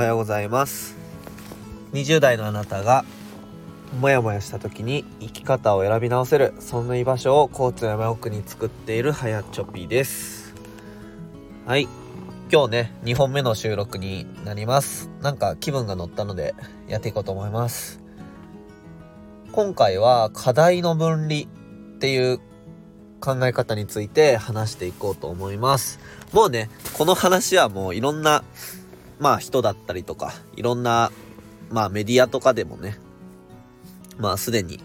おはようございます。20代のあなたがモヤモヤした時に生き方を選び直せるそんな居場所を交通山奥に作っているはやちょぴです。はい。今日ね2本目の収録になります。なんか気分が乗ったのでやっていこうと思います。今回は課題の分離っていう考え方について話していこうと思います。もうねこの話はもういろんなまあ人だったりとかいろんなまあメディアとかでもねまあすでに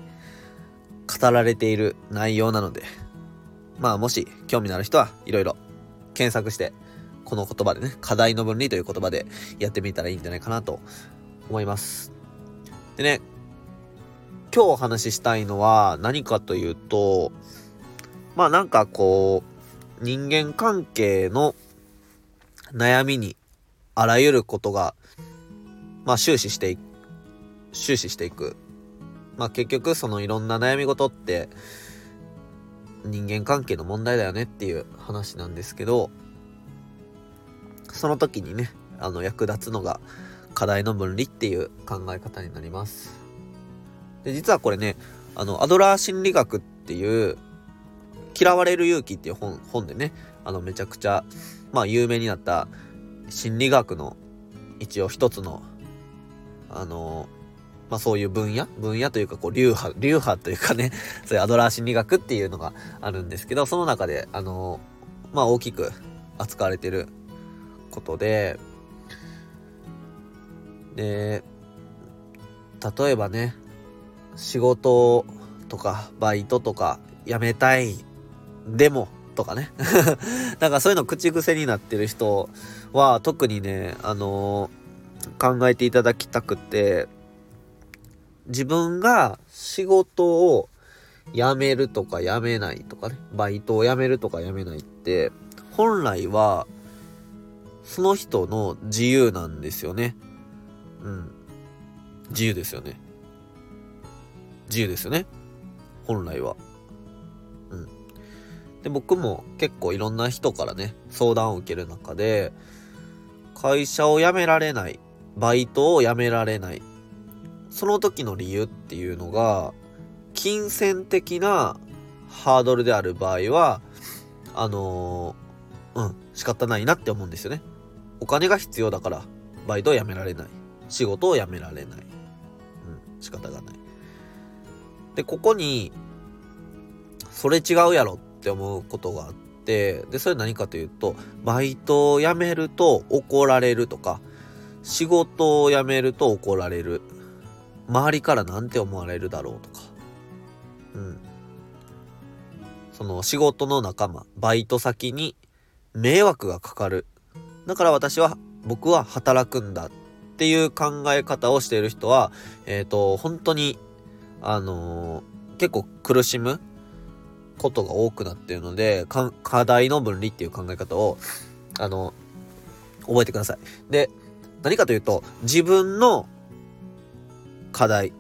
語られている内容なので、まあもし興味のある人はいろいろ検索して、この言葉でね、課題の分離という言葉でやってみたらいいんじゃないかなと思います。でね、今日お話ししたいのは何かというと、まあなんかこう、人間関係の悩みにあらゆることが、まあ終始してい、終始していく。まあ結局そのいろんな悩み事って人間関係の問題だよねっていう話なんですけどその時にねあの役立つのが課題の分離っていう考え方になります。で実はこれねあのアドラー心理学っていう嫌われる勇気っていう本本でねあのめちゃくちゃまあ有名になった心理学の一応一つのあのまあそういう分野？分野というかこう流派、流派というかね、そういうアドラー心理学っていうのがあるんですけど、その中で、あの、まあ大きく扱われてることで、で、例えばね、仕事とかバイトとか辞めたい、でも、とかね。なんかそういうの口癖になってる人は特にね、あのー、考えていただきたくて、自分が仕事を辞めるとか辞めないとかね、バイトを辞めるとか辞めないって、本来は、その人の自由なんですよね。うん。自由ですよね。自由ですよね。本来は。うん。で、僕も結構いろんな人からね、相談を受ける中で、会社を辞められない、バイトを辞められない、その時の理由っていうのが、金銭的なハードルである場合は、あのー、うん、仕方ないなって思うんですよね。お金が必要だから、バイトを辞められない。仕事を辞められない。うん、仕方がない。で、ここに、それ違うやろっって思うことがあって、で、それ何かというと、バイトを辞めると怒られるとか、仕事を辞めると怒られる。周りから何て思われるだろうとか、うん。その仕事の仲間、バイト先に迷惑がかかる。だから私は、僕は働くんだっていう考え方をしている人は、えっ、ー、と、本当に、あのー、結構苦しむことが多くなっているので、課題の分離っていう考え方を、あの覚えてください。で、何かというと、自分の課題。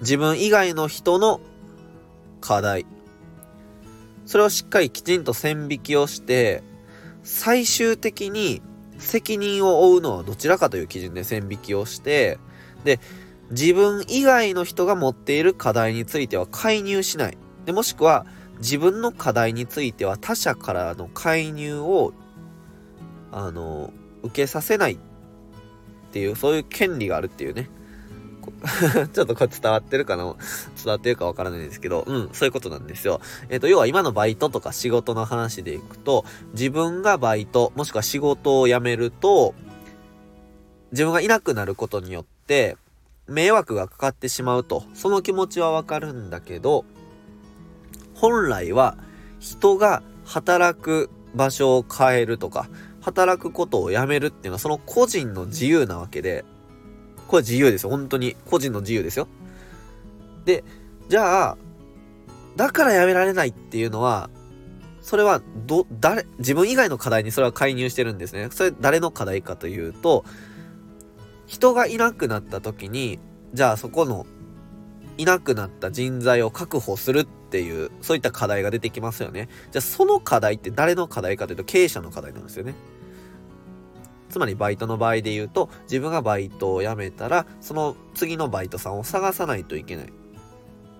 自分以外の人の課題。それをしっかりきちんと線引きをして、最終的に責任を負うのはどちらかという基準で線引きをして、で、自分以外の人が持っている課題については介入しない。で、もしくは自分の課題については他者からの介入を、あの、受けさせないっていう、そういう権利があるっていうね。ちょっとこれ伝わってるかな？伝わってるかわからないんですけど、うん、そういうことなんですよ。えっ、ー、と、要は今のバイトとか仕事の話でいくと、自分がバイト、もしくは仕事を辞めると、自分がいなくなることによって、迷惑がかかってしまうと、その気持ちはわかるんだけど、本来は人が働く場所を変えるとか、働くことをやめるっていうのはその個人の自由なわけで、これ自由ですよ。本当に。個人の自由ですよ。で、じゃあ、だからやめられないっていうのは、それは、ど、誰、自分以外の課題にそれは介入してるんですね。それ誰の課題かというと、人がいなくなった時に、じゃあそこの、いなくなった人材を確保するっていう、そういった課題が出てきますよね。じゃあその課題って誰の課題かというと経営者の課題なんですよね。つまりバイトの場合で言うと、自分がバイトを辞めたら、その次のバイトさんを探さないといけない。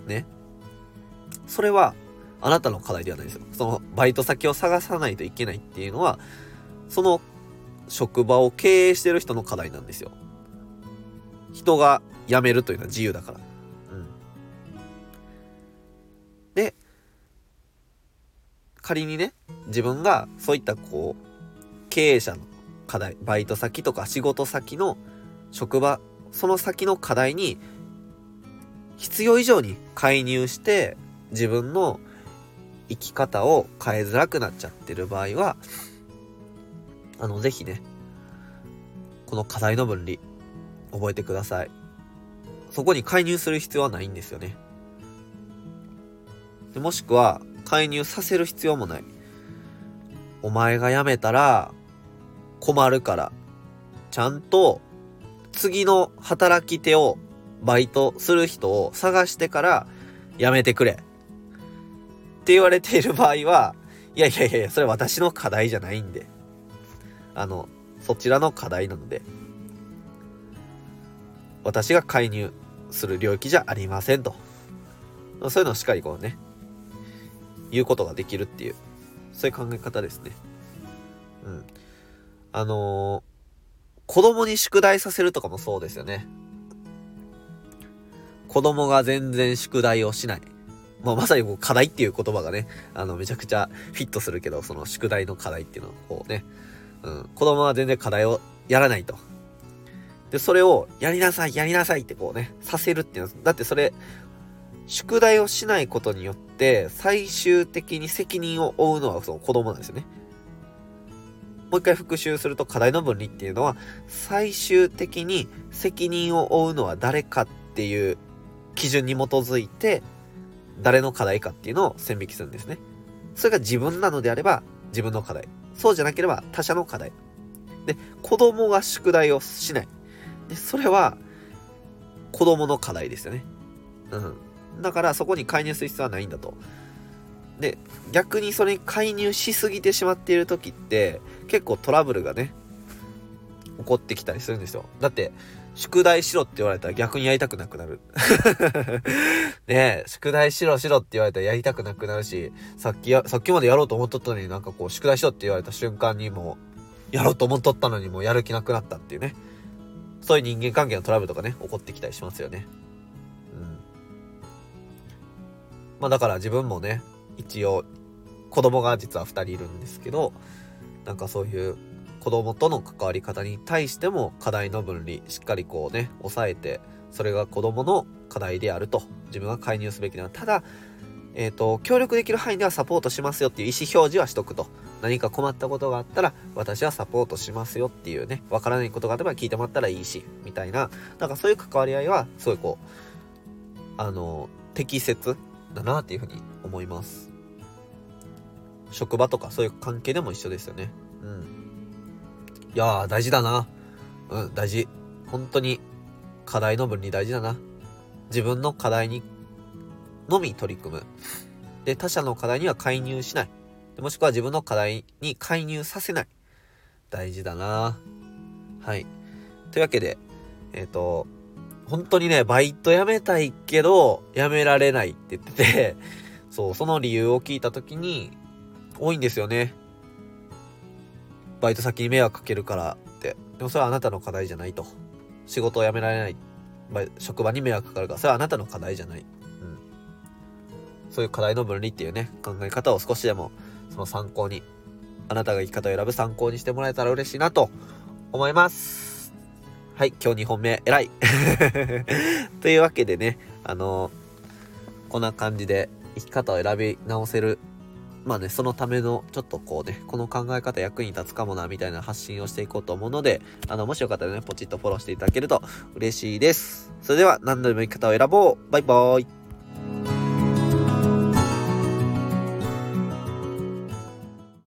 ね。それは、あなたの課題ではないですよ。そのバイト先を探さないといけないっていうのは、その職場を経営してる人の課題なんですよ。人が辞めるというのは自由だから。仮にね、自分がそういったこう、経営者の課題、バイト先とか仕事先の職場、その先の課題に必要以上に介入して自分の生き方を変えづらくなっちゃってる場合は、あの、ぜひね、この課題の分離、覚えてください。そこに介入する必要はないんですよね。もしくは、介入させる必要もない。お前が辞めたら困るから、ちゃんと次の働き手をバイトする人を探してから辞めてくれ。って言われている場合は、いやいやいやそれ私の課題じゃないんで。あの、そちらの課題なので、私が介入する領域じゃありませんと。そういうのをしっかりこうね、言うことができるっていう、そういう考え方ですね。うん。あのー、子供に宿題させるとかもそうですよね。子供が全然宿題をしない。まあ、まさにこう課題っていう言葉がね、あの、めちゃくちゃフィットするけど、その宿題の課題っていうのをこうね、うん、子供は全然課題をやらないと。で、それを、やりなさい、やりなさいってこうね、させるっていうのは、だってそれ、宿題をしないことによって、最終的に責任を負うのはその子供なんですよね。もう一回復習すると課題の分離っていうのは、最終的に責任を負うのは誰かっていう基準に基づいて、誰の課題かっていうのを線引きするんですね。それが自分なのであれば、自分の課題。そうじゃなければ他者の課題。で、子供が宿題をしない。で、それは子供の課題ですよね。うん。だからそこに介入する必要はないんだと。で、逆にそれに介入しすぎてしまっている時って結構トラブルがね、起こってきたりするんですよ。だって、宿題しろって言われたら逆にやりたくなくなる。ねえ、宿題しろしろって言われたらやりたくなくなるし、さっきや、さっきまでやろうと思っとったのになんかこう、宿題しろって言われた瞬間にもう、やろうと思っとったのにもうやる気なくなったっていうね。そういう人間関係のトラブルとかね、起こってきたりしますよね。まあだから自分もね、一応、子供が実は2人いるんですけど、なんかそういう子供との関わり方に対しても課題の分離しっかりこうね抑えてそれが子供の課題であると自分は介入すべきだただえっ、ー、と協力できる範囲ではサポートしますよっていう意思表示はしとくと。何か困ったことがあったら私はサポートしますよっていうねわからないことがあれば聞いてもらったらいいしみたいななんかそういう関わり合いはすごいこうあの適切だなっていうふうに思います職場とかそういう関係でも一緒ですよねうんいやー、大事だな。うん、大事。本当に、課題の分離大事だな。自分の課題にのみ取り組む。で、他者の課題には介入しない。もしくは自分の課題に介入させない。大事だな。はい。というわけで、えっ、ー、と、本当にね、バイト辞めたいけど、辞められないって言ってて、そう、その理由を聞いた時に、多いんですよね。バイト先に迷惑かけるからって。でもそれはあなたの課題じゃないと。仕事を辞められない。職場に迷惑かかるから、それはあなたの課題じゃない。うん。そういう課題の分離っていうね、考え方を少しでも、その参考に、あなたが生き方を選ぶ参考にしてもらえたら嬉しいなと思います。はい、今日2本目、偉い というわけでね、あのー、こんな感じで生き方を選び直せるまあね、そのための、ちょっとこうね、この考え方役に立つかもな、みたいな発信をしていこうと思うので、あの、もしよかったらね、ポチッとフォローしていただけると嬉しいです。それでは、何度でも生き方を選ぼう。バイバーイ。